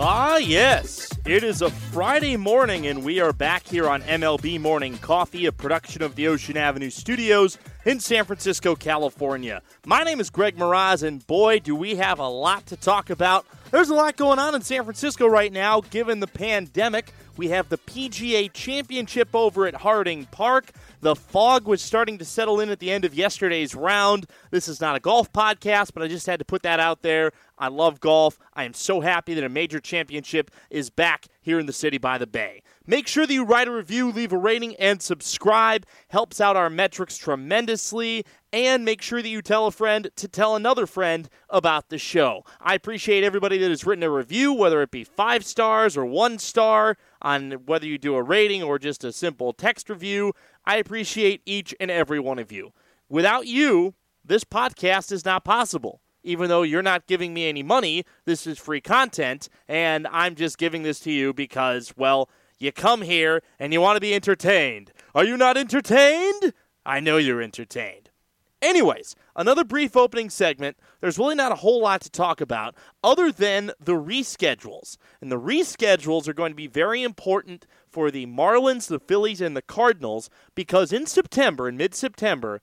Ah, yes. It is a Friday morning, and we are back here on MLB Morning Coffee, a production of the Ocean Avenue Studios in San Francisco, California. My name is Greg Moraz, and boy, do we have a lot to talk about. There's a lot going on in San Francisco right now, given the pandemic. We have the PGA Championship over at Harding Park. The fog was starting to settle in at the end of yesterday's round. This is not a golf podcast, but I just had to put that out there. I love golf. I am so happy that a major championship is back here in the city by the bay. Make sure that you write a review, leave a rating, and subscribe. Helps out our metrics tremendously. And make sure that you tell a friend to tell another friend about the show. I appreciate everybody that has written a review, whether it be five stars or one star, on whether you do a rating or just a simple text review. I appreciate each and every one of you. Without you, this podcast is not possible even though you're not giving me any money, this is free content, and I'm just giving this to you because, well, you come here and you want to be entertained. Are you not entertained? I know you're entertained. Anyways, another brief opening segment. There's really not a whole lot to talk about other than the reschedules. And the reschedules are going to be very important for the Marlins, the Phillies, and the Cardinals because in September, in mid September,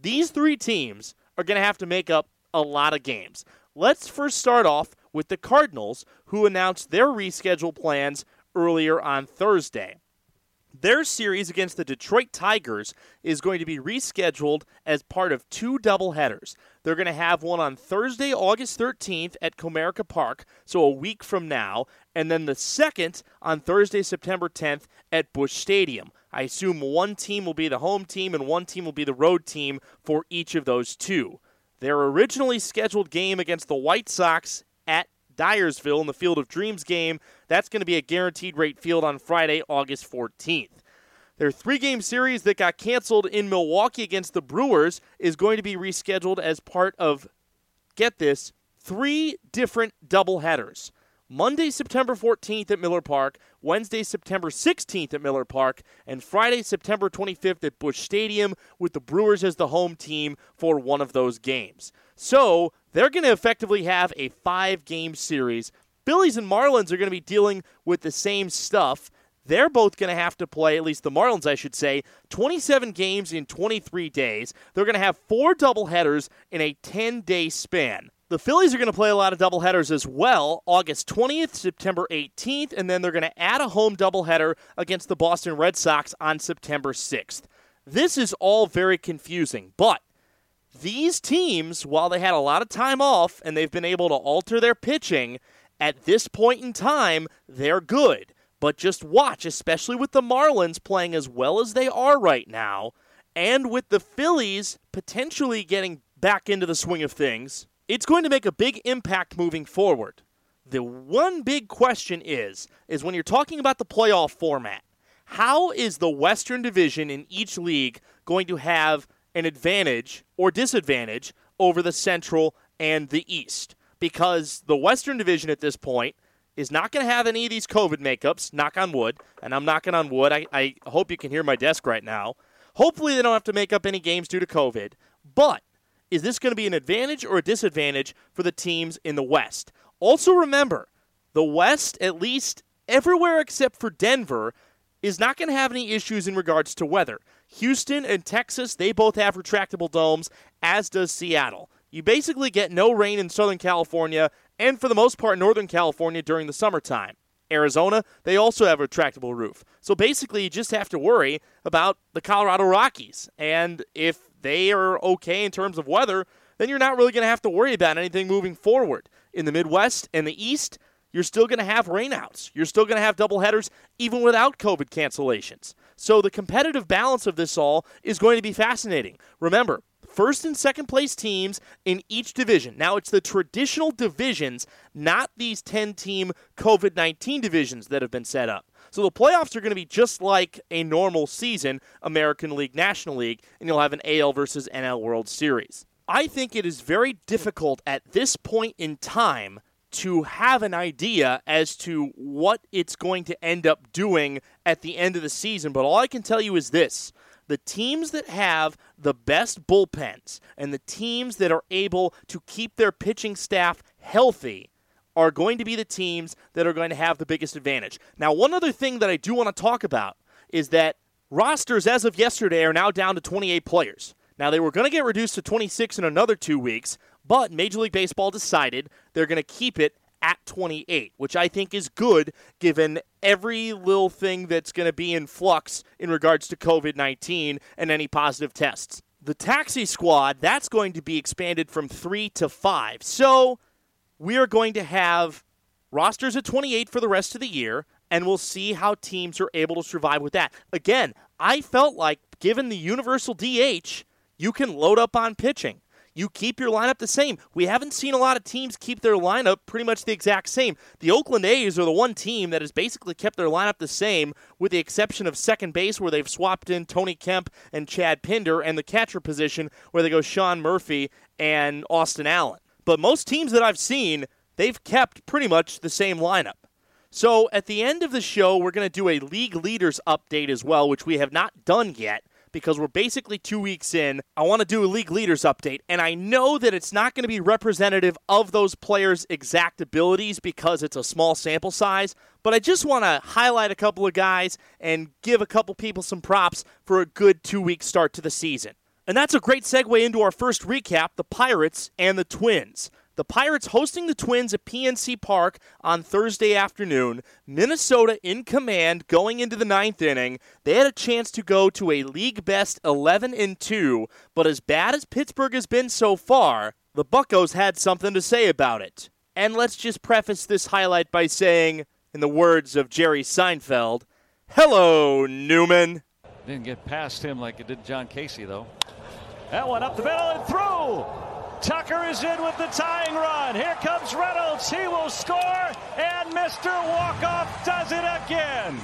these three teams are going to have to make up a lot of games. Let's first start off with the Cardinals, who announced their reschedule plans earlier on Thursday. Their series against the Detroit Tigers is going to be rescheduled as part of two doubleheaders. They're going to have one on Thursday, August 13th at Comerica Park, so a week from now, and then the second on Thursday, September 10th at Busch Stadium. I assume one team will be the home team and one team will be the road team for each of those two. Their originally scheduled game against the White Sox at Dyersville in the Field of Dreams game, that's going to be a guaranteed rate field on Friday, August 14th. Their three game series that got canceled in Milwaukee against the Brewers is going to be rescheduled as part of, get this, three different doubleheaders. Monday, September 14th at Miller Park, Wednesday, September 16th at Miller Park, and Friday, September 25th at Busch Stadium, with the Brewers as the home team for one of those games. So they're going to effectively have a five game series. Phillies and Marlins are going to be dealing with the same stuff. They're both going to have to play, at least the Marlins, I should say, 27 games in 23 days. They're going to have four doubleheaders in a 10 day span. The Phillies are going to play a lot of doubleheaders as well, August 20th, September 18th, and then they're going to add a home doubleheader against the Boston Red Sox on September 6th. This is all very confusing, but these teams, while they had a lot of time off and they've been able to alter their pitching, at this point in time, they're good. But just watch, especially with the Marlins playing as well as they are right now, and with the Phillies potentially getting back into the swing of things it's going to make a big impact moving forward. The one big question is is when you're talking about the playoff format, how is the Western Division in each league going to have an advantage or disadvantage over the Central and the East? Because the Western Division at this point is not going to have any of these COVID makeups, knock on wood, and I'm knocking on wood. I, I hope you can hear my desk right now. Hopefully, they don't have to make up any games due to COVID. But is this going to be an advantage or a disadvantage for the teams in the West? Also, remember, the West, at least everywhere except for Denver, is not going to have any issues in regards to weather. Houston and Texas, they both have retractable domes, as does Seattle. You basically get no rain in Southern California and, for the most part, Northern California during the summertime. Arizona, they also have a retractable roof. So basically, you just have to worry about the Colorado Rockies. And if they are okay in terms of weather, then you're not really going to have to worry about anything moving forward. In the Midwest and the East, you're still going to have rainouts. You're still going to have doubleheaders even without COVID cancellations. So the competitive balance of this all is going to be fascinating. Remember, first and second place teams in each division. Now, it's the traditional divisions, not these 10 team COVID 19 divisions that have been set up. So the playoffs are going to be just like a normal season, American League, National League, and you'll have an AL versus NL World Series. I think it is very difficult at this point in time to have an idea as to what it's going to end up doing at the end of the season. But all I can tell you is this the teams that have the best bullpens and the teams that are able to keep their pitching staff healthy are going to be the teams that are going to have the biggest advantage. Now, one other thing that I do want to talk about is that rosters as of yesterday are now down to 28 players. Now, they were going to get reduced to 26 in another two weeks, but Major League Baseball decided they're going to keep it at 28, which I think is good given every little thing that's going to be in flux in regards to COVID 19 and any positive tests. The taxi squad, that's going to be expanded from three to five. So we are going to have rosters at 28 for the rest of the year, and we'll see how teams are able to survive with that. Again, I felt like given the universal DH, you can load up on pitching you keep your lineup the same. We haven't seen a lot of teams keep their lineup pretty much the exact same. The Oakland A's are the one team that has basically kept their lineup the same, with the exception of second base, where they've swapped in Tony Kemp and Chad Pinder, and the catcher position, where they go Sean Murphy and Austin Allen. But most teams that I've seen, they've kept pretty much the same lineup. So at the end of the show, we're going to do a league leaders update as well, which we have not done yet because we're basically two weeks in. I want to do a league leaders update, and I know that it's not going to be representative of those players' exact abilities because it's a small sample size, but I just want to highlight a couple of guys and give a couple people some props for a good two week start to the season. And that's a great segue into our first recap the Pirates and the Twins. The Pirates hosting the Twins at PNC Park on Thursday afternoon. Minnesota in command going into the ninth inning. They had a chance to go to a league best 11 and 2, but as bad as Pittsburgh has been so far, the Buckos had something to say about it. And let's just preface this highlight by saying, in the words of Jerry Seinfeld, Hello, Newman. Didn't get past him like it did John Casey, though. That one up the middle and through. Tucker is in with the tying run. Here comes Reynolds. He will score, and Mr. Walkoff does it again.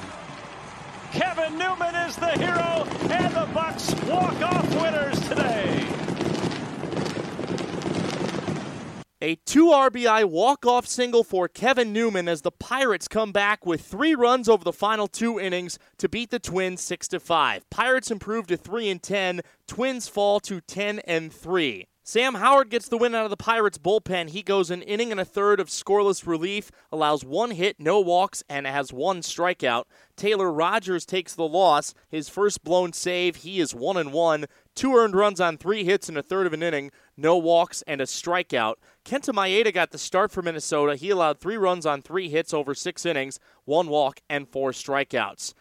Kevin Newman is the hero, and the Bucks walk off winners today. A two RBI walk-off single for Kevin Newman as the Pirates come back with three runs over the final two innings to beat the Twins six to five. Pirates improve to three and ten. Twins fall to ten and three. Sam Howard gets the win out of the Pirates bullpen. He goes an inning and a third of scoreless relief, allows one hit, no walks, and has one strikeout. Taylor Rogers takes the loss. His first blown save, he is one and one. Two earned runs on three hits in a third of an inning, no walks, and a strikeout. Kenta Maeda got the start for Minnesota. He allowed three runs on three hits over six innings, one walk, and four strikeouts.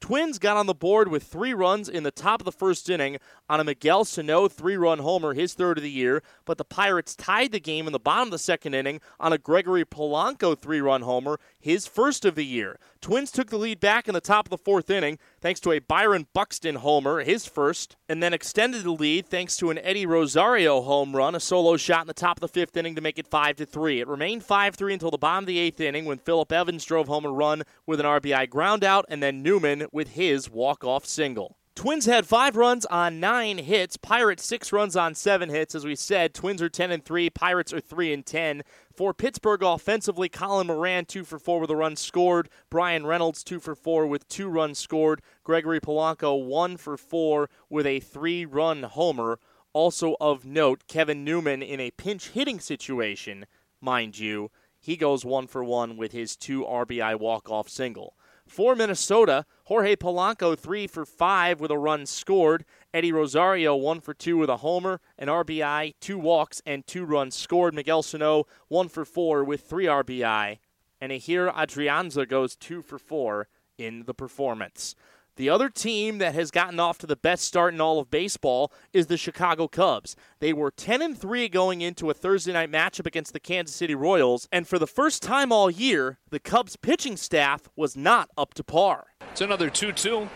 Twins got on the board with three runs in the top of the first inning on a Miguel Sano three run homer, his third of the year, but the Pirates tied the game in the bottom of the second inning on a Gregory Polanco three run homer, his first of the year. Twins took the lead back in the top of the fourth inning thanks to a Byron Buxton homer, his first, and then extended the lead thanks to an Eddie Rosario home run, a solo shot in the top of the fifth inning to make it 5 to 3. It remained 5 3 until the bottom of the eighth inning when Phillip Evans drove home a run with an RBI groundout, and then Newman with his walk off single. Twins had five runs on nine hits. Pirates six runs on seven hits. As we said, Twins are ten and three. Pirates are three and ten. For Pittsburgh offensively, Colin Moran two for four with a run scored. Bryan Reynolds two for four with two runs scored. Gregory Polanco one for four with a three-run homer. Also of note, Kevin Newman in a pinch hitting situation, mind you, he goes one for one with his two RBI walk-off single. For Minnesota, Jorge Polanco, three for five with a run scored. Eddie Rosario, one for two with a homer, an RBI, two walks, and two runs scored. Miguel Sano, one for four with three RBI. And Ehire Adrianza goes two for four in the performance. The other team that has gotten off to the best start in all of baseball is the Chicago Cubs. They were 10 and 3 going into a Thursday night matchup against the Kansas City Royals, and for the first time all year, the Cubs pitching staff was not up to par. It's another 2-2.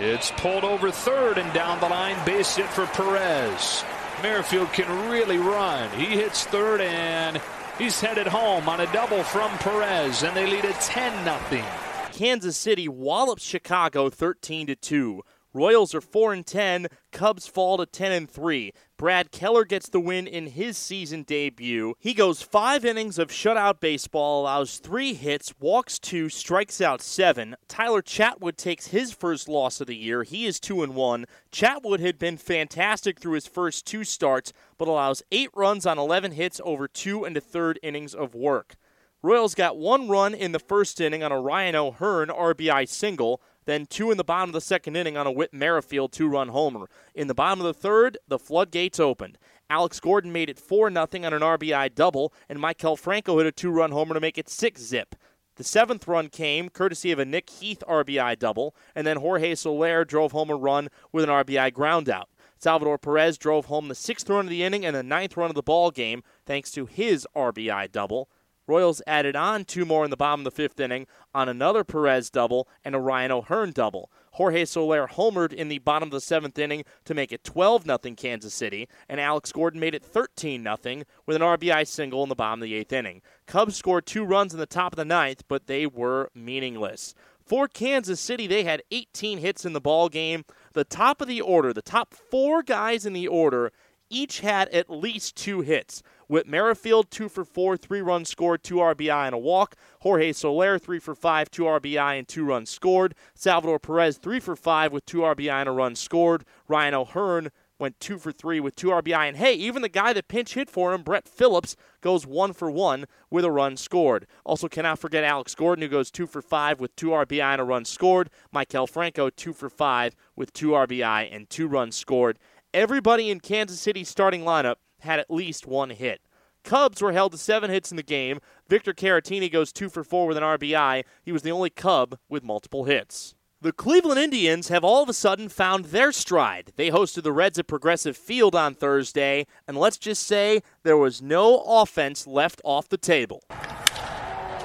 It's pulled over third and down the line, base hit for Perez. Merrifield can really run. He hits third and he's headed home on a double from Perez, and they lead at 10 0 Kansas City wallops Chicago 13 to 2. Royals are 4 and 10, Cubs fall to 10 and 3. Brad Keller gets the win in his season debut. He goes 5 innings of shutout baseball, allows 3 hits, walks 2, strikes out 7. Tyler Chatwood takes his first loss of the year. He is 2 and 1. Chatwood had been fantastic through his first 2 starts, but allows 8 runs on 11 hits over 2 and a third innings of work. Royals got one run in the first inning on a Ryan O'Hearn RBI single. Then two in the bottom of the second inning on a Whit Merrifield two run homer. In the bottom of the third, the floodgates opened. Alex Gordon made it 4 0 on an RBI double, and Maikel Franco hit a two run homer to make it 6 zip. The seventh run came courtesy of a Nick Heath RBI double, and then Jorge Soler drove home a run with an RBI groundout. Salvador Perez drove home the sixth run of the inning and the ninth run of the ball game thanks to his RBI double. Royals added on two more in the bottom of the fifth inning on another Perez double and a Ryan O'Hearn double. Jorge Soler homered in the bottom of the seventh inning to make it 12 0 Kansas City, and Alex Gordon made it 13 0 with an RBI single in the bottom of the eighth inning. Cubs scored two runs in the top of the ninth, but they were meaningless. For Kansas City, they had 18 hits in the ball game. The top of the order, the top four guys in the order, each had at least two hits. Whit Merrifield, two for four, three runs scored, two RBI and a walk. Jorge Soler, three for five, two RBI and two runs scored. Salvador Perez, three for five with two RBI and a run scored. Ryan O'Hearn went two for three with two RBI. And hey, even the guy that pinch hit for him, Brett Phillips, goes one for one with a run scored. Also, cannot forget Alex Gordon, who goes two for five with two RBI and a run scored. Maikel Franco, two for five with two RBI and two runs scored. Everybody in Kansas City's starting lineup had at least one hit. Cubs were held to seven hits in the game. Victor Caratini goes two for four with an RBI. He was the only Cub with multiple hits. The Cleveland Indians have all of a sudden found their stride. They hosted the Reds at Progressive Field on Thursday, and let's just say there was no offense left off the table.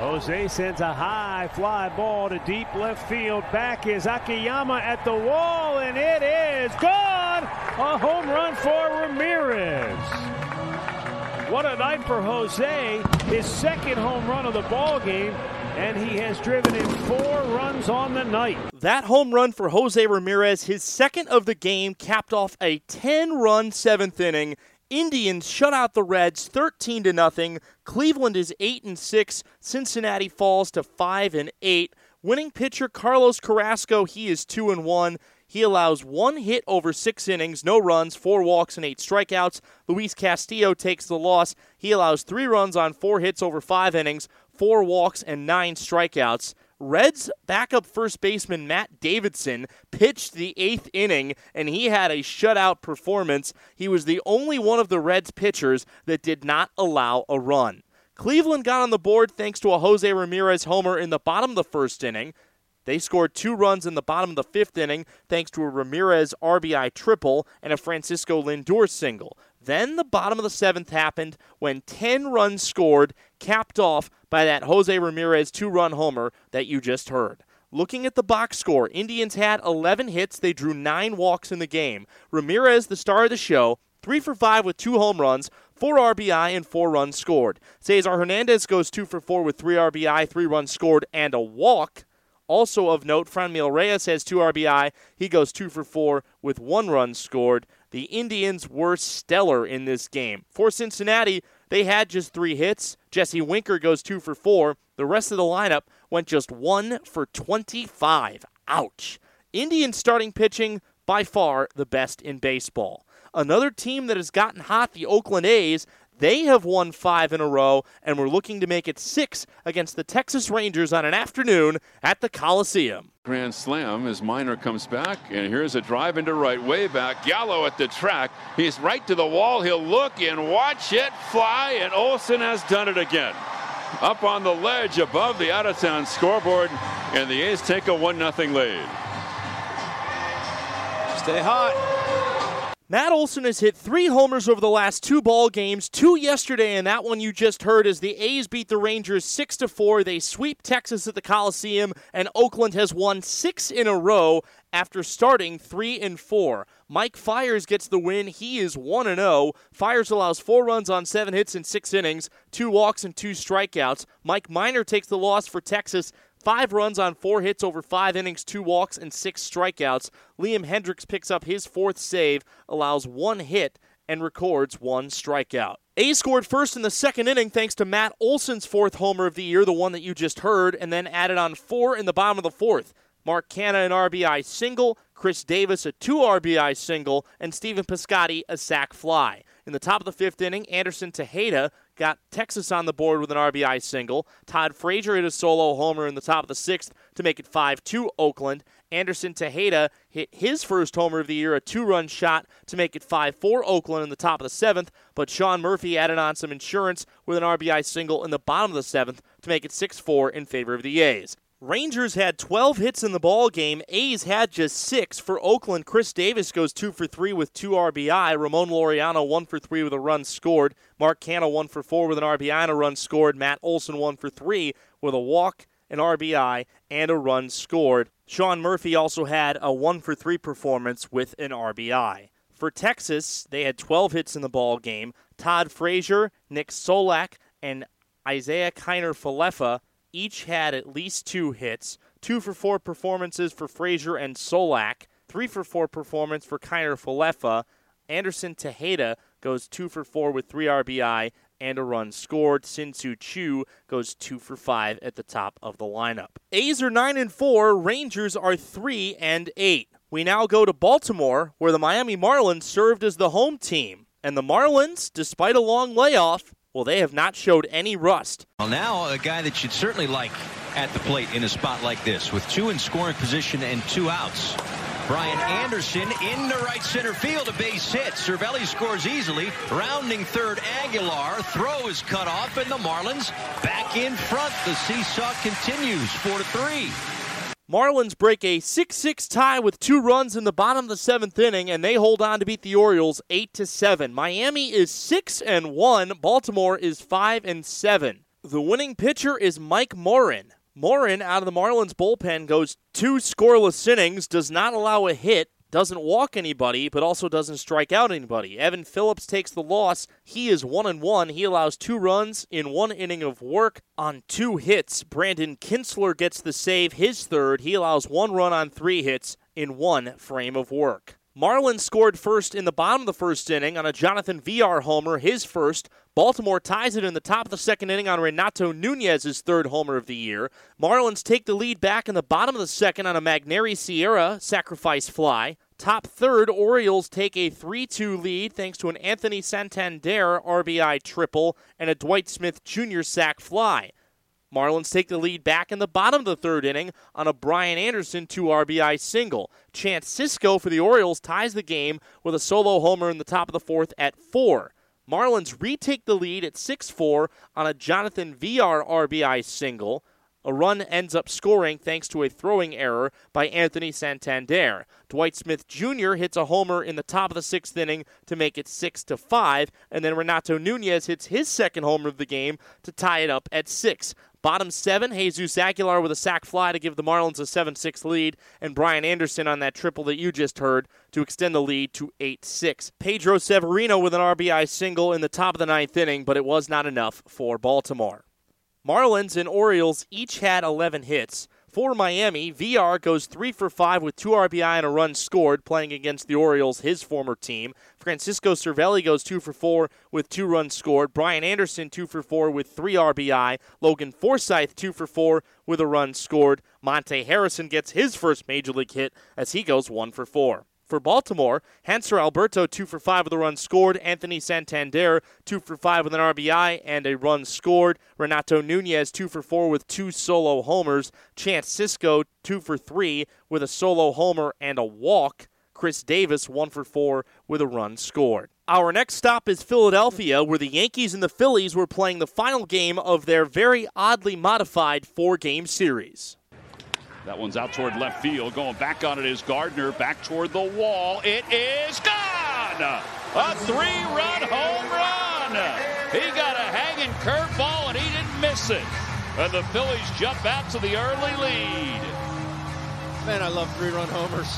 Jose sends a high fly ball to deep left field. Back is Akiyama at the wall, and it is gone. A home run for Ramirez. What a night for Jose. His second home run of the ball game, and he has driven in four runs on the night. That home run for Jose Ramirez, his second of the game, capped off a 10-run seventh inning. Indians shut out the Reds 13 to nothing. Cleveland is 8 and 6. Cincinnati falls to 5 and 8. Winning pitcher Carlos Carrasco, he is 2 and 1. He allows one hit over six innings, no runs, four walks, and eight strikeouts. Luis Castillo takes the loss. He allows three runs on four hits over five innings, four walks, and nine strikeouts. Reds backup first baseman Matt Davidson pitched the eighth inning, and he had a shutout performance. He was the only one of the Reds pitchers that did not allow a run. Cleveland got on the board thanks to a Jose Ramirez homer in the bottom of the first inning. They scored two runs in the bottom of the fifth inning thanks to a Ramirez RBI triple and a Francisco Lindor single. Then the bottom of the seventh happened when 10 runs scored, capped off by that Jose Ramirez two run homer that you just heard. Looking at the box score, Indians had 11 hits. They drew nine walks in the game. Ramirez, the star of the show, three for five with two home runs, four RBI, and four runs scored. Cesar Hernandez goes two for four with three RBI, three runs scored, and a walk. Also of note, Franmil Reyes has two RBI. He goes two for four with one run scored. The Indians were stellar in this game. For Cincinnati, they had just three hits. Jesse Winker goes two for four. The rest of the lineup went just one for 25. Ouch. Indians starting pitching by far the best in baseball. Another team that has gotten hot, the Oakland A's, they have won five in a row, and we're looking to make it six against the Texas Rangers on an afternoon at the Coliseum. Grand slam as Minor comes back, and here's a drive into right, way back. Gallo at the track. He's right to the wall. He'll look and watch it fly, and Olson has done it again. Up on the ledge above the out of town scoreboard, and the A's take a 1 0 lead. Stay hot. Matt Olson has hit three homers over the last two ball games, two yesterday, and that one you just heard as the A's beat the Rangers six to four. They sweep Texas at the Coliseum, and Oakland has won six in a row after starting three and four. Mike Fiers gets the win. He is 1 0. Fiers allows four runs on seven hits in six innings, two walks, and two strikeouts. Mike Minor takes the loss for Texas. Five runs on four hits over five innings, two walks, and six strikeouts. Liam Hendriks picks up his fourth save, allows one hit, and records one strikeout. A scored first in the second inning thanks to Matt Olson's fourth homer of the year, the one that you just heard, and then added on four in the bottom of the fourth. Mark Canha an RBI single, Khris Davis a two RBI single, and Stephen Piscotty a sac fly. In the top of the fifth inning, Anderson Tejeda got Texas on the board with an RBI single. Todd Frazier hit a solo homer in the top of the sixth to make it 5 2 Oakland. Anderson Tejeda hit his first homer of the year, a two run shot to make it 5 4 Oakland in the top of the seventh. But Sean Murphy added on some insurance with an RBI single in the bottom of the seventh to make it 6 4 in favor of the A's. Rangers had 12 hits in the ball game. A's had just six. For Oakland, Khris Davis goes two for three with two RBI. Ramon Laureano one for three with a run scored. Mark Canha one for four with an RBI and a run scored. Matt Olson one for three with a walk, an RBI, and a run scored. Sean Murphy also had a one for three performance with an RBI. For Texas, they had 12 hits in the ball game. Todd Frazier, Nick Solak, and Isiah Kiner Falefa each had at least two hits. Two for four performances for Frazier and Solak. Three for four performance for Kiner Falefa. Anderson Tejeda goes two for four with three RBI and a run scored. Shin-Soo Choo goes two for five at the top of the lineup. A's are nine and four. Rangers are three and eight. We now go to Baltimore, where the Miami Marlins served as the home team. And the Marlins, despite a long layoff, well, they have not showed any rust. Well, now a guy that you'd certainly like at the plate in a spot like this with two in scoring position and two outs. Brian Anderson into right center field, a base hit. Cervelli scores easily. Rounding third, Aguilar. Throw is cut off, and the Marlins back in front. The seesaw continues, four to three. Marlins break a 6-6 tie with two runs in the bottom of the seventh inning, and they hold on to beat the Orioles 8 to 7. Miami is 6 and 1. Baltimore is 5 and 7. The winning pitcher is Mike Morin. Morin out of the Marlins bullpen goes two scoreless innings, does not allow a hit, doesn't walk anybody, but also doesn't strike out anybody. Evan Phillips takes the loss. He is one and one. He allows two runs in one inning of work on two hits. Brandon Kintzler gets the save, his third. He allows one run on three hits in one frame of work. Marlin scored first in the bottom of the first inning on a Jonathan Villar homer, his first. Baltimore ties it in the top of the second inning on Renato Nunez's third homer of the year. Marlins take the lead back in the bottom of the second on a Magneuris Sierra sacrifice fly. Top third, Orioles take a 3 2 lead thanks to an Anthony Santander RBI triple and a Dwight Smith Jr. sac fly. Marlins take the lead back in the bottom of the third inning on a Brian Anderson 2 RBI single. Chance Sisco for the Orioles ties the game with a solo homer in the top of the fourth at 4. Marlins retake the lead at 6 4 on a Jonathan Villar RBI single. A run ends up scoring thanks to a throwing error by Anthony Santander. Dwight Smith Jr. hits a homer in the top of the sixth inning to make it 6 to 5, and then Renato Nunez hits his second homer of the game to tie it up at 6. Bottom seven, Jesus Aguilar with a sac fly to give the Marlins a 7 6 lead, and Brian Anderson on that triple that you just heard to extend the lead to 8 6. Pedro Severino with an RBI single in the top of the ninth inning, but it was not enough for Baltimore. Marlins and Orioles each had 11 hits. For Miami, Villar goes 3 for 5 with 2 RBI and a run scored, playing against the Orioles, his former team. Francisco Cervelli goes 2 for 4 with 2 runs scored. Brian Anderson 2 for 4 with 3 RBI. Logan Forsythe 2 for 4 with a run scored. Monte Harrison gets his first major league hit as he goes 1 for 4. For Baltimore, Hanser Alberto, 2 for 5 with a run scored. Anthony Santander, 2 for 5 with an RBI and a run scored. Renato Nunez, 2 for 4 with two solo homers. Chance Sisco, 2 for 3 with a solo homer and a walk. Chris Davis, 1 for 4 with a run scored. Our next stop is Philadelphia, where the Yankees and the Phillies were playing the final game of their very oddly modified four game series. That one's out toward left field. Going back on it is Gardner. Back toward the wall. It is gone. A three-run home run. He got a hanging curveball and he didn't miss it. And the Phillies jump out to the early lead. Man, I love three-run homers.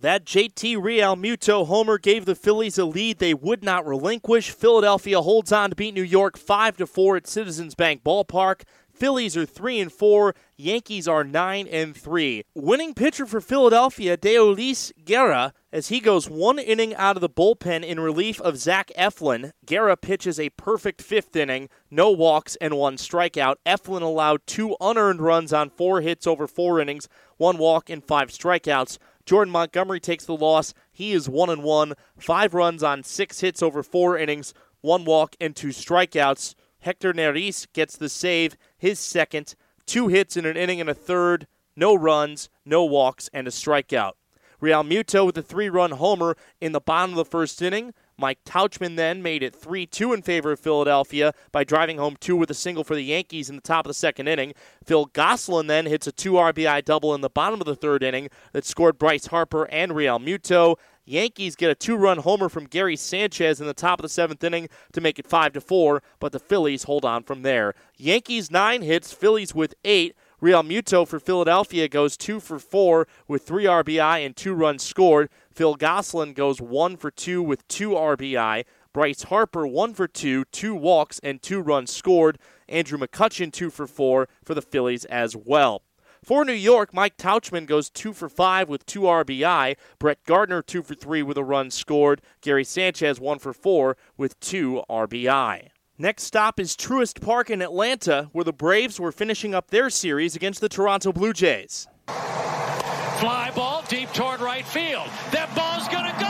That JT Realmuto homer gave the Phillies a lead they would not relinquish. Philadelphia holds on to beat New York 5 to 4 at Citizens Bank Ballpark. Phillies are 3 and 4, Yankees are 9 and 3. Winning pitcher for Philadelphia, Deolis Guerra, as he goes one inning out of the bullpen in relief of Zach Eflin. Guerra pitches a perfect fifth inning, no walks and one strikeout. Eflin allowed two unearned runs on four hits over four innings, one walk and five strikeouts. Jordan Montgomery takes the loss. He is one and one, five runs on six hits over four innings, one walk and two strikeouts. Hector Neris gets the save, his second, two hits in an inning and a third, no runs, no walks, and a strikeout. Realmuto with a three run homer in the bottom of the first inning. Mike Tauchman then made it 3 2 in favor of Philadelphia by driving home two with a single for the Yankees in the top of the second inning. Phil Gosselin then hits a two RBI double in the bottom of the third inning that scored Bryce Harper and Realmuto. Yankees get a two-run homer from Gary Sanchez in the top of the seventh inning to make it five to four, but the Phillies hold on from there. Yankees nine hits, Phillies with eight. Realmuto for Philadelphia goes two for four with three RBI and two runs scored. Phil Gosselin goes one for two with two RBI. Bryce Harper one for two, two walks and two runs scored. Andrew McCutchen two for four for the Phillies as well. For New York, Mike Tauchman goes two for five with two RBI. Brett Gardner two for three with a run scored. Gary Sanchez one for four with two RBI. Next stop is Truist Park in Atlanta, where the Braves were finishing up their series against the Toronto Blue Jays. Fly ball deep toward right field. That ball's going to go.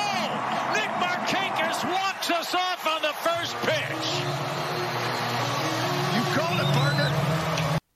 Nick Markakis walks us off on the first pitch. You called it, partner.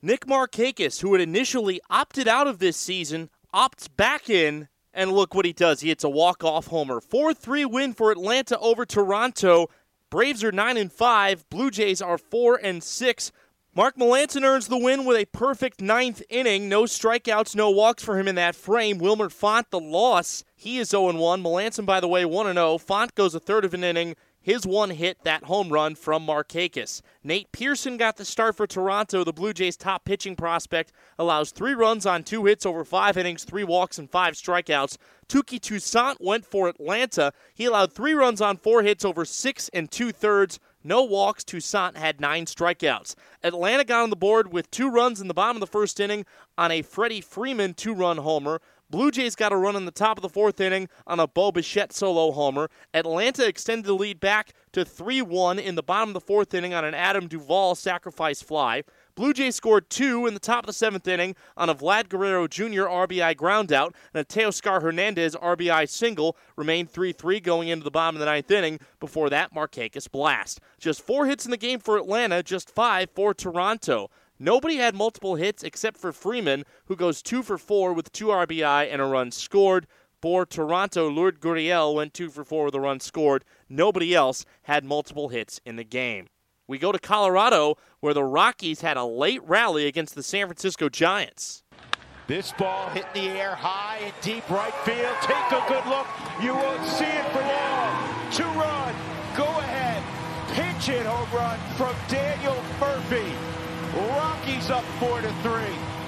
Nick Markakis, who had initially opted out of this season, opts back in, and look what he does. He hits a walk-off homer. 4-3 win for Atlanta over Toronto. Braves are 9 and 5, Blue Jays are 4 and 6. Mark Melancon earns the win with a perfect ninth inning. No strikeouts, no walks for him in that frame. Wilmer Font, the loss. He is 0 1. Melancon, by the way, 1 0. Font goes a third of an inning. His one hit, that home run from Markakis. Nate Pearson got the start for Toronto. The Blue Jays' top pitching prospect allows three runs on two hits over five innings, three walks, and five strikeouts. Touki Toussaint went for Atlanta. He allowed three runs on four hits over six and two thirds. No walks. Toussaint had nine strikeouts. Atlanta got on the board with two runs in the bottom of the first inning on a Freddie Freeman two run homer. Blue Jays got a run in the top of the fourth inning on a Bo Bichette solo homer. Atlanta extended the lead back to 3 1 in the bottom of the fourth inning on an Adam Duvall sacrifice fly. Blue Jays scored two in the top of the seventh inning on a Vlad Guerrero Jr. RBI groundout and a Teoscar Hernandez RBI single. Remained 3 3 going into the bottom of the ninth inning. Before that, Markakis blast. Just four hits in the game for Atlanta, just five for Toronto. Nobody had multiple hits except for Freeman, who goes two for four with two RBI and a run scored. For Toronto, Lourdes Gurriel went two for four with a run scored. Nobody else had multiple hits in the game. We go to Colorado, where the Rockies had a late rally against the San Francisco Giants. This ball hit the air high and deep right field. Take a good look. You won't see it for long. Two run, go ahead, pinch hit home run from Daniel Murphy. Rockies up four to three.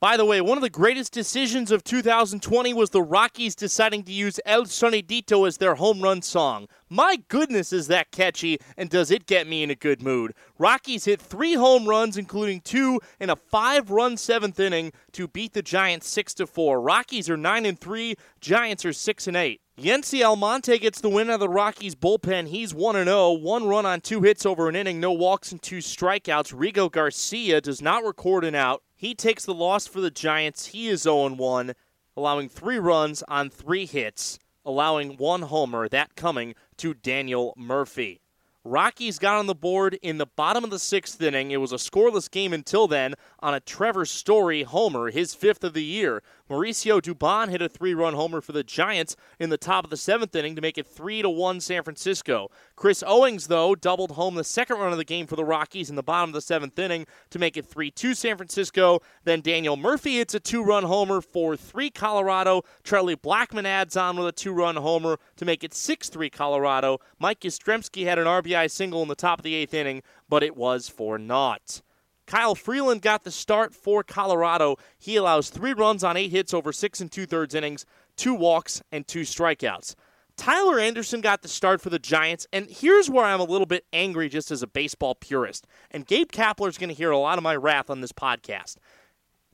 By the way, one of the greatest decisions of 2020 was the Rockies deciding to use El Sonidito as their home run song. My goodness, is that catchy, and does it get me in a good mood? Rockies hit three home runs, including two in a five-run seventh inning, to beat the Giants six to four. Rockies are nine and three, Giants are six and eight. Yency Almonte gets the win out of the Rockies bullpen. He's 1 0, one run on two hits over an inning, no walks and two strikeouts. Rico Garcia does not record an out. He takes the loss for the Giants. He is 0 1, allowing three runs on three hits, allowing one homer, that coming to Daniel Murphy. Rockies got on the board in the bottom of the sixth inning. It was a scoreless game until then on a Trevor Story homer, his fifth of the year. Mauricio Dubon hit a three-run homer for the Giants in the top of the seventh inning to make it three to one San Francisco. Chris Owings, though, doubled home the second run of the game for the Rockies in the bottom of the seventh inning to make it three-two San Francisco. Then Daniel Murphy hits a two-run homer for three Colorado. Charlie Blackmon adds on with a two-run homer to make it six-three Colorado. Mike Yastrzemski had an RBI single in the top of the eighth inning, but it was for naught. Kyle Freeland got the start for Colorado. He allows three runs on eight hits over six and two thirds innings, two walks, and two strikeouts. Tyler Anderson got the start for the Giants, and here's where I'm a little bit angry just as a baseball purist. And Gabe Kapler's going to hear a lot of my wrath on this podcast.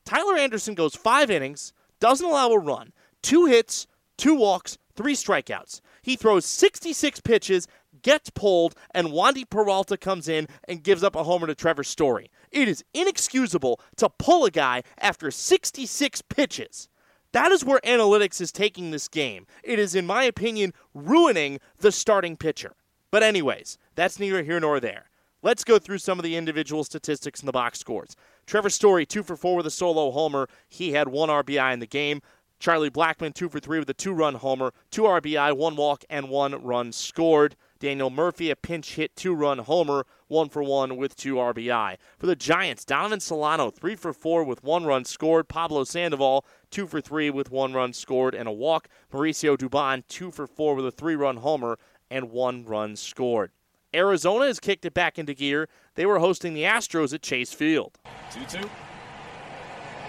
Tyler Anderson goes five innings, doesn't allow a run, two hits, two walks, three strikeouts. He throws 66 pitches, gets pulled, and Wandy Peralta comes in and gives up a homer to Trevor Story. It is inexcusable to pull a guy after 66 pitches. That is where analytics is taking this game. It is, in my opinion, ruining the starting pitcher. But, anyways, that's neither here nor there. Let's go through some of the individual statistics in the box scores. Trevor Story, two for four with a solo homer. He had one RBI in the game. Charlie Blackmon, two for three with a two run homer, two RBI, one walk, and one run scored. Daniel Murphy, a pinch hit two run homer, one for one with two RBI. For the Giants, Donovan Solano, three for four with one run scored. Pablo Sandoval, two for three with one run scored and a walk. Mauricio Dubon, two for four with a three run homer and one run scored. Arizona has kicked it back into gear. They were hosting the Astros at Chase Field. 2 2.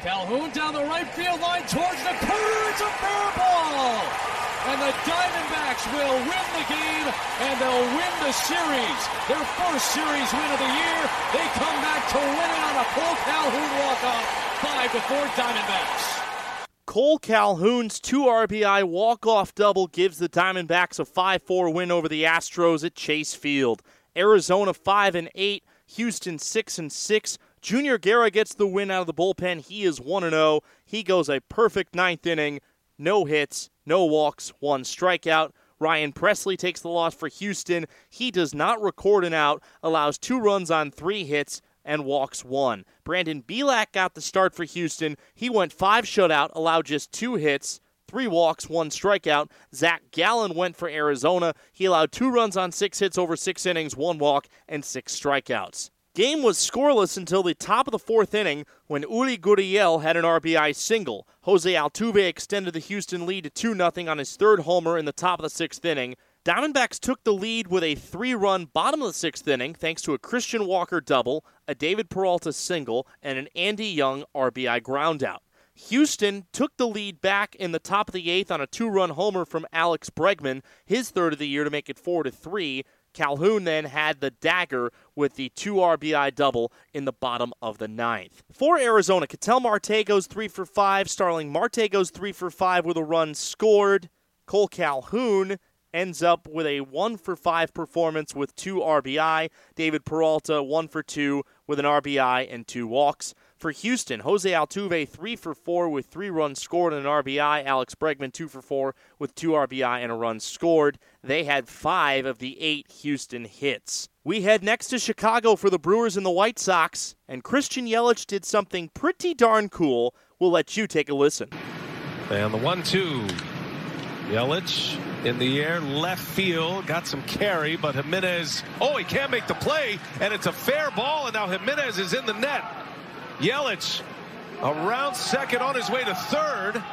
Calhoun down the right field line towards the corner. It's a fair ball. And the Diamondbacks will win the game and they'll win the series. Their first series win of the year. They come back to win it on a Cole Calhoun walk-off. 5 to 4 Diamondbacks. Cole Calhoun's two RBI walk-off double gives the Diamondbacks a 5-4 win over the Astros at Chase Field. Arizona 5 and 8, Houston 6 and 6. Junior Guerra gets the win out of the bullpen. He is 1 0. He goes a perfect ninth inning. No hits, no walks, one strikeout. Ryan Presley takes the loss for Houston. He does not record an out, allows two runs on three hits, and walks one. Brandon Bielak got the start for Houston. He went five shutout, allowed just two hits, three walks, one strikeout. Zach Gallen went for Arizona. He allowed two runs on six hits over six innings, one walk, and six strikeouts. Game was scoreless until the top of the fourth inning when Yuli Gurriel had an RBI single. Jose Altuve extended the Houston lead to 2 0 on his third homer in the top of the sixth inning. Diamondbacks took the lead with a three run bottom of the sixth inning thanks to a Christian Walker double, a David Peralta single, and an Andy Young RBI groundout. Houston took the lead back in the top of the eighth on a two run homer from Alex Bregman, his third of the year to make it 4 to 3. Calhoun then had the dagger with the two RBI double in the bottom of the ninth. For Arizona, Ketel Marte goes three for five. Starling Marte goes three for five with a run scored. Cole Calhoun ends up with a one for five performance with two RBI. David Peralta, one for two with an RBI and two walks. For Houston, Jose Altuve, 3 for 4 with 3 runs scored and an RBI. Alex Bregman, 2 for 4 with 2 RBI and a run scored. They had 5 of the 8 Houston hits. We head next to Chicago for the Brewers and the White Sox, and Christian Yelich did something pretty darn cool. We'll let you take a listen. And the 1 2. Yelich in the air, left field, got some carry, but Jimenez, oh, he can't make the play, and it's a fair ball, and now Jimenez is in the net. Yelich around second on his way to third.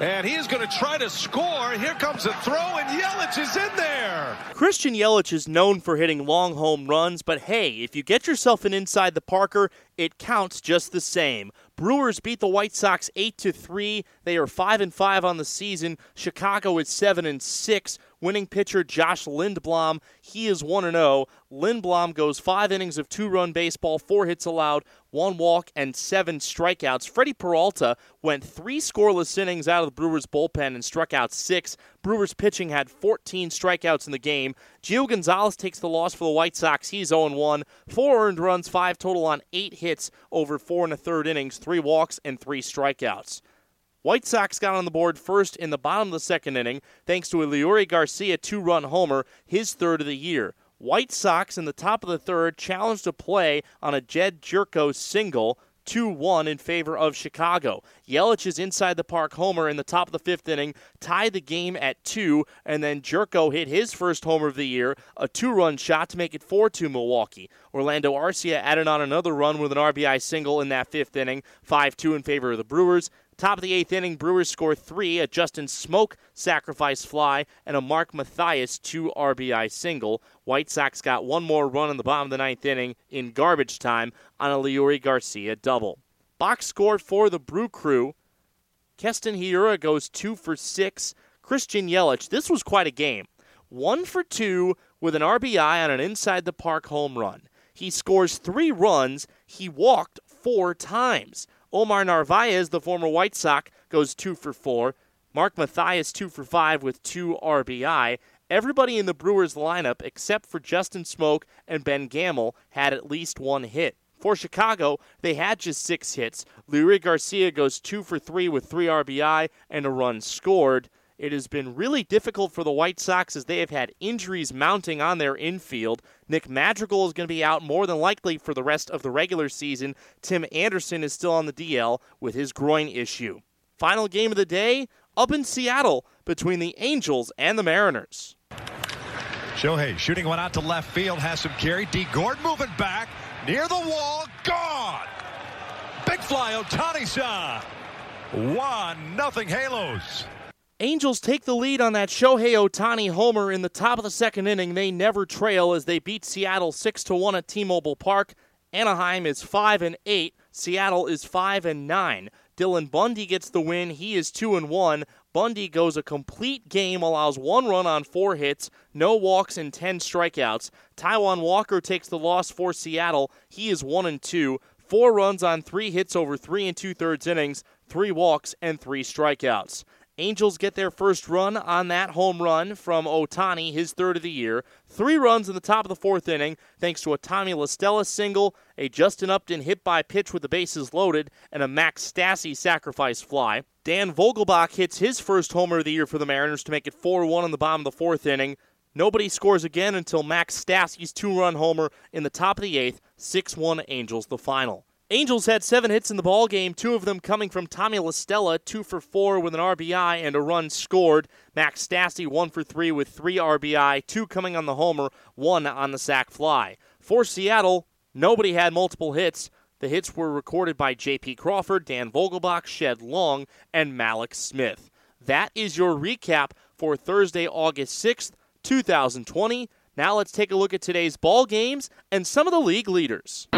And he is going to try to score. Here comes a throw, and Yelich is in there. Christian Yelich is known for hitting long home runs, but hey, if you get yourself an inside the Parker, it counts just the same. Brewers beat the White Sox 8 to 3. They are 5 and 5 on the season. Chicago is 7 and 6. Winning pitcher Josh Lindblom, he is 1 0. Lindblom goes 5 innings of two-run baseball, 4 hits allowed, 1 walk and 7 strikeouts. Freddie Peralta went 3 scoreless innings out of the Brewers bullpen and struck out 6. Brewers pitching had 14 strikeouts in the game. Gio Gonzalez takes the loss for the White Sox. He's 0 1. 4 earned runs, 5 total on 8 hits over 4 and a third innings, 3 walks and 3 strikeouts. White Sox got on the board first in the bottom of the second inning thanks to a Leury Garcia two run homer, his third of the year. White Sox in the top of the third challenged a play on a Jedd Gyorko single. 2 1 in favor of Chicago. Yelich's inside the park homer in the top of the fifth inning tied the game at 2, and then Gyorko hit his first homer of the year, a two run shot to make it 4 2 Milwaukee. Orlando Arcia added on another run with an RBI single in that fifth inning, 5 2 in favor of the Brewers. Top of the eighth inning, Brewers score three, a Justin Smoak sacrifice fly, and a Mark Mathias two RBI single. White Sox got one more run in the bottom of the ninth inning in garbage time on a Leury Garcia double. Box score for the Brew Crew. Keston Hiura goes two for six. Christian Yelich. This was quite a game. One for two with an RBI on an inside the park home run. He scores three runs. He walked four times. Omar Narvaez, the former White Sox, goes two for four. Mark Mathias, two for five with two RBI. Everybody in the Brewers lineup, except for Justin Smoak and Ben Gamel, had at least one hit. For Chicago, they had just six hits. Leury Garcia goes two for three with three RBI and a run scored. It has been really difficult for the White Sox as they have had injuries mounting on their infield. Nick Madrigal is going to be out more than likely for the rest of the regular season. Tim Anderson is still on the DL with his groin issue. Final game of the day up in Seattle between the Angels and the Mariners. Shohei shooting one out to left field, has some carry. D. Gordon moving back near the wall, gone. Big fly, Ohtani-san. One nothing Halos. Angels take the lead on that Shohei Ohtani homer in the top of the second inning. They never trail as they beat Seattle 6 to 1 at T-Mobile Park. Anaheim is 5 and 8, Seattle is 5 and 9. Dylan Bundy gets the win. He is 2 and 1. Bundy goes a complete game, allows one run on four hits, no walks, and 10 strikeouts. Taijuan Walker takes the loss for Seattle. He is 1 and 2. Four runs on three hits over three and two thirds innings, three walks, and three strikeouts. Angels get their first run on that home run from Ohtani, his third of the year. Three runs in the top of the fourth inning, thanks to a Tommy La Stella single, a Justin Upton hit by pitch with the bases loaded, and a Max Stassi sacrifice fly. Dan Vogelbach hits his first homer of the year for the Mariners to make it 4 1 in the bottom of the fourth inning. Nobody scores again until Max Stassi's two run homer in the top of the eighth, 6 1 Angels, the final. Angels had seven hits in the ball game, two of them coming from Tommy La Stella, two for four with an RBI and a run scored. Max Stassi, one for three with three RBI, two coming on the homer, one on the sac fly. For Seattle, nobody had multiple hits. The hits were recorded by J.P. Crawford, Dan Vogelbach, Shed Long, and Mallex Smith. That is your recap for Thursday, August 6th, 2020. Now let's take a look at today's ball games and some of the league leaders.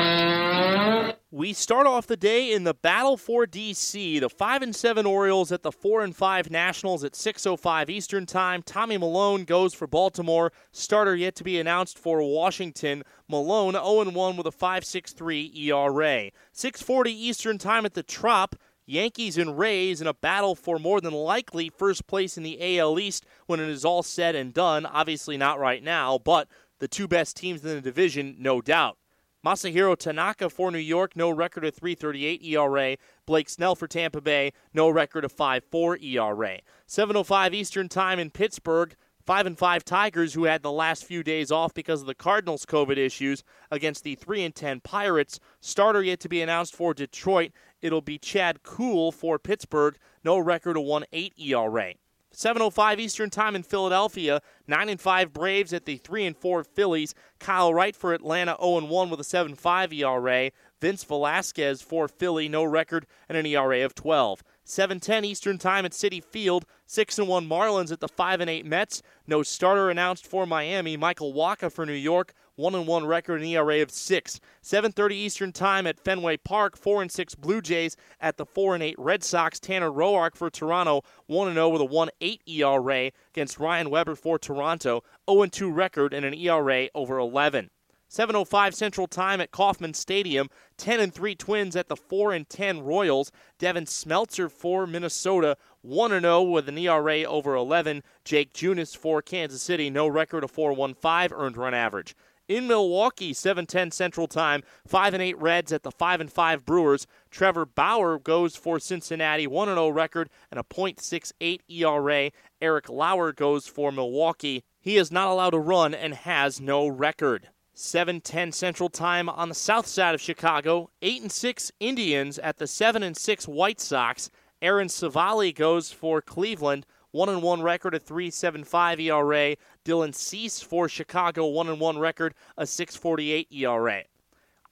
We start off the day in the battle for DC. The 5 and 7 Orioles at the 4 and 5 Nationals at 6:05 Eastern Time. Tommy Milone goes for Baltimore. Starter yet to be announced for Washington. Milone 0 1 with a 5.63 ERA. 6:40 Eastern Time at the Trop. Yankees and Rays in a battle for more than likely first place in the AL East when it is all said and done. Obviously not right now, but the two best teams in the division, no doubt. Masahiro Tanaka for New York, no record of 338 ERA. Blake Snell for Tampa Bay, no record of 5.4 ERA. 7:05 Eastern Time in Pittsburgh. 5 and 5 Tigers who had the last few days off because of the Cardinals COVID issues against the 3 and 10 Pirates. Starter yet to be announced for Detroit. It'll be Chad Kuhl for Pittsburgh, no record of 1.8 ERA. 7:05 Eastern Time in Philadelphia. 9 and 5 Braves at the 3 and 4 Phillies. Kyle Wright for Atlanta 0 and 1 with a 7.5 ERA. Vince Velasquez for Philly, no record and an ERA of 12. 7:10 Eastern Time at Citi Field. 6 and 1 Marlins at the 5 and 8 Mets. No starter announced for Miami. Michael Wacha for New York. 1 and 1 record and ERA of 6. 7:30 Eastern Time at Fenway Park. 4 and 6 Blue Jays at the 4 and 8 Red Sox. Tanner Roark for Toronto. 1 and 0 with a one eight ERA against Ryan Weber for Toronto. 0 and 2 record and an ERA over 11. 7:05 Central Time at Kauffman Stadium. 10 and 3 Twins at the 4 and 10 Royals. Devin Smeltzer for Minnesota. 1 and 0 with an ERA over 11. Jake Junis for Kansas City. No record of 4.15 earned run average. In Milwaukee, 7:10 Central Time. 5 and 8 Reds at the 5 and 5 Brewers. Trevor Bauer goes for Cincinnati. 1 and 0 record and a .68 ERA. Eric Lauer goes for Milwaukee. He is not allowed to run and has no record. 7:10 Central Time on the south side of Chicago. 8 and 6 Indians at the 7 and 6 White Sox. Aaron Civale goes for Cleveland. 1 and 1 record, a 3.75 ERA. Dylan Cease for Chicago, 1 and 1 record, a 6.48 ERA.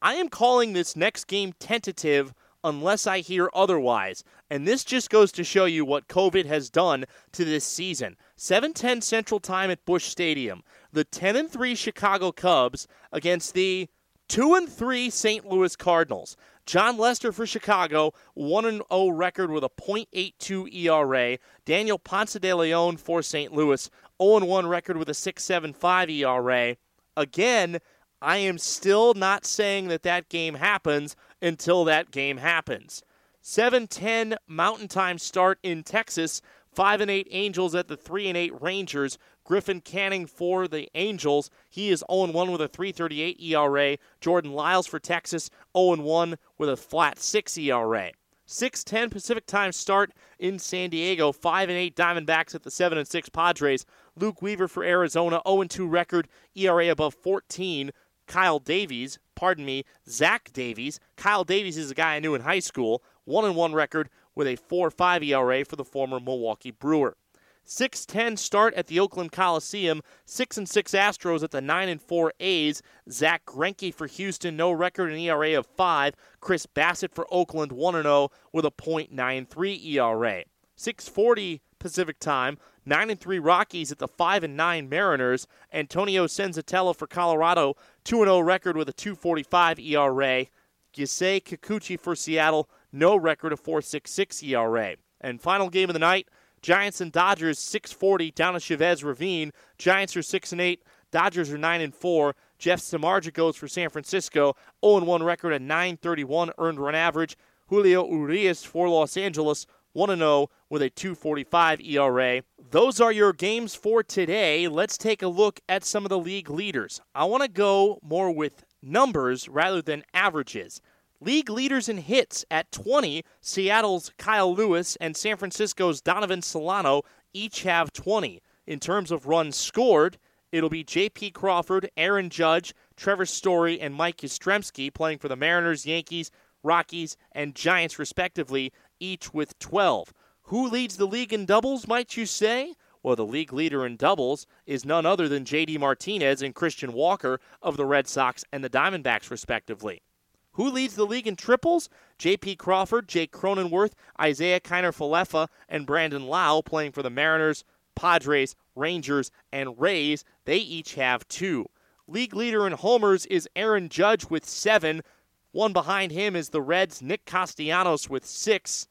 I am calling this next game tentative unless I hear otherwise. And this just goes to show you what COVID has done to this season. 7:10 Central Time at Busch Stadium. The 10 and 3 Chicago Cubs against the 2 and 3 St. Louis Cardinals. Jon Lester for Chicago, 1 0 record with a .82 ERA. Daniel Ponce de Leon for St. Louis, 0 1 record with a 6.75 ERA. Again, I am still not saying that that game happens until that game happens. 7-10 Mountain Time start in Texas. 5 and 8 Angels at the 3 and 8 Rangers. Griffin Canning for the Angels. He is 0 1 with a 338 ERA. Jordan Lyles for Texas, 0 1 with a flat 6 ERA. 6:10 Pacific Time start in San Diego. 5 and 8 Diamondbacks at the 7 and 6 Padres. Luke Weaver for Arizona, 0 2 record, ERA above 14. Kyle Davies, pardon me, Zach Davies. Kyle Davies is a guy I knew in high school. 1 1 record with a 4.5 ERA for the former Milwaukee Brewer. 6-10 start at the Oakland Coliseum. 6 and 6 Astros at the 9 and 4 A's. Zack Greinke for Houston, no record, an ERA of 5. Chris Bassitt for Oakland, 1 0 with a .93 ERA. 6:40 Pacific Time. 9 and 3 Rockies at the 5 and 9 Mariners. Antonio Senzatela for Colorado, 2 0 record with a 2.45 ERA. Yusei Kikuchi for Seattle, no record of 4.66 ERA. And final game of the night, Giants and Dodgers 640 down at Chavez Ravine. Giants are 6 and 8, Dodgers are 9 and 4. Jeff Samardzija goes for San Francisco, 0 1 record at 931 earned run average. Julio Urias for Los Angeles, 1 0 with a 245 ERA. Those are your games for today. Let's take a look at some of the league leaders. I want to go more with numbers rather than averages. League leaders in hits at 20, Seattle's Kyle Lewis and San Francisco's Donovan Solano each have 20. In terms of runs scored, it'll be J.P. Crawford, Aaron Judge, Trevor Story, and Mike Yastrzemski playing for the Mariners, Yankees, Rockies, and Giants, respectively, each with 12. Who leads the league in doubles, might you say? Well, the league leader in doubles is none other than J.D. Martinez and Christian Walker of the Red Sox and the Diamondbacks, respectively. Who leads the league in triples? J.P. Crawford, Jake Cronenworth, Isiah Kiner Falefa, and Brandon Lowe playing for the Mariners, Padres, Rangers, and Rays. They each have two. League leader in homers is Aaron Judge with seven. One behind him is the Reds' Nick Castellanos with six.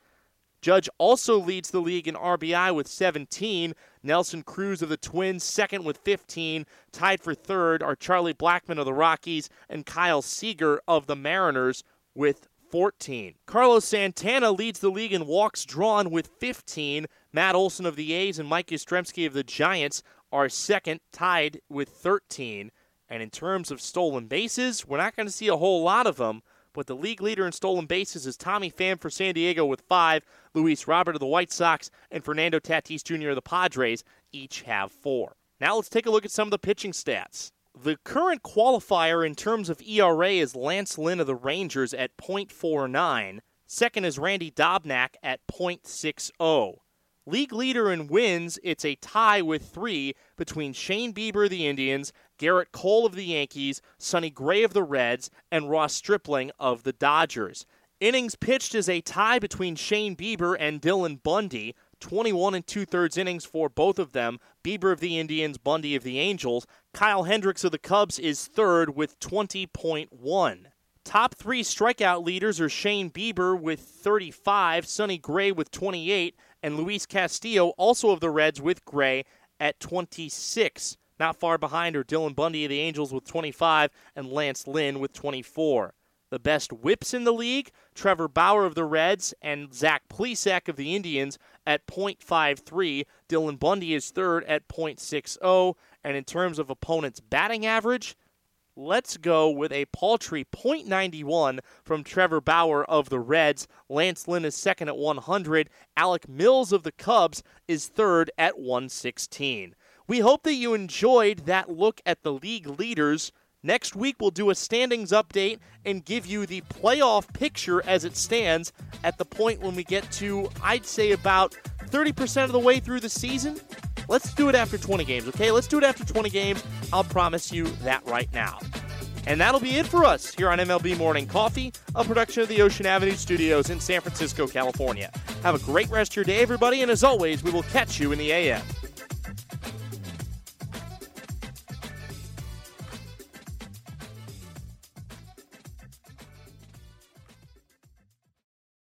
Judge also leads the league in RBI with 17. Nelson Cruz of the Twins, second with 15. Tied for third are Charlie Blackmon of the Rockies and Kyle Seager of the Mariners with 14. Carlos Santana leads the league in walks drawn with 15. Matt Olson of the A's and Mike Yastrzemski of the Giants are second, tied with 13. And in terms of stolen bases, we're not going to see a whole lot of them. But the league leader in stolen bases is Tommy Pham for San Diego with five. Luis Robert of the White Sox and Fernando Tatis Jr. of the Padres each have four. Now let's take a look at some of the pitching stats. The current qualifier in terms of ERA is Lance Lynn of the Rangers at .49. Second is Randy Dobnak at .60. League leader in wins, it's a tie with three between Shane Bieber of the Indians, Gerrit Cole of the Yankees, Sonny Gray of the Reds, and Ross Stripling of the Dodgers. Innings pitched is a tie between Shane Bieber and Dylan Bundy. 21 and two thirds innings for both of them. Bieber of the Indians, Bundy of the Angels. Kyle Hendricks of the Cubs is third with 20.1. Top three strikeout leaders are Shane Bieber with 35, Sonny Gray with 28, and Luis Castillo, also of the Reds, with Gray at 26. Not far behind are Dylan Bundy of the Angels with 25 and Lance Lynn with 24. The best WHIPs in the league, Trevor Bauer of the Reds and Zach Plesac of the Indians at .53. Dylan Bundy is third at .60. And in terms of opponents' batting average, let's go with a paltry .91 from Trevor Bauer of the Reds. Lance Lynn is second at 100. Alec Mills of the Cubs is third at 116. We hope that you enjoyed that look at the league leaders. Next week, we'll do a standings update and give you the playoff picture as it stands at the point when we get to, I'd say, about 30% of the way through the season. Let's do it after 20 games, okay? Let's do it after 20 games. I'll promise you that right now. And that'll be it for us here on MLB Morning Coffee, a production of the Ocean Avenue Studios in San Francisco, California. Have a great rest of your day, everybody, and as always, we will catch you in the AM.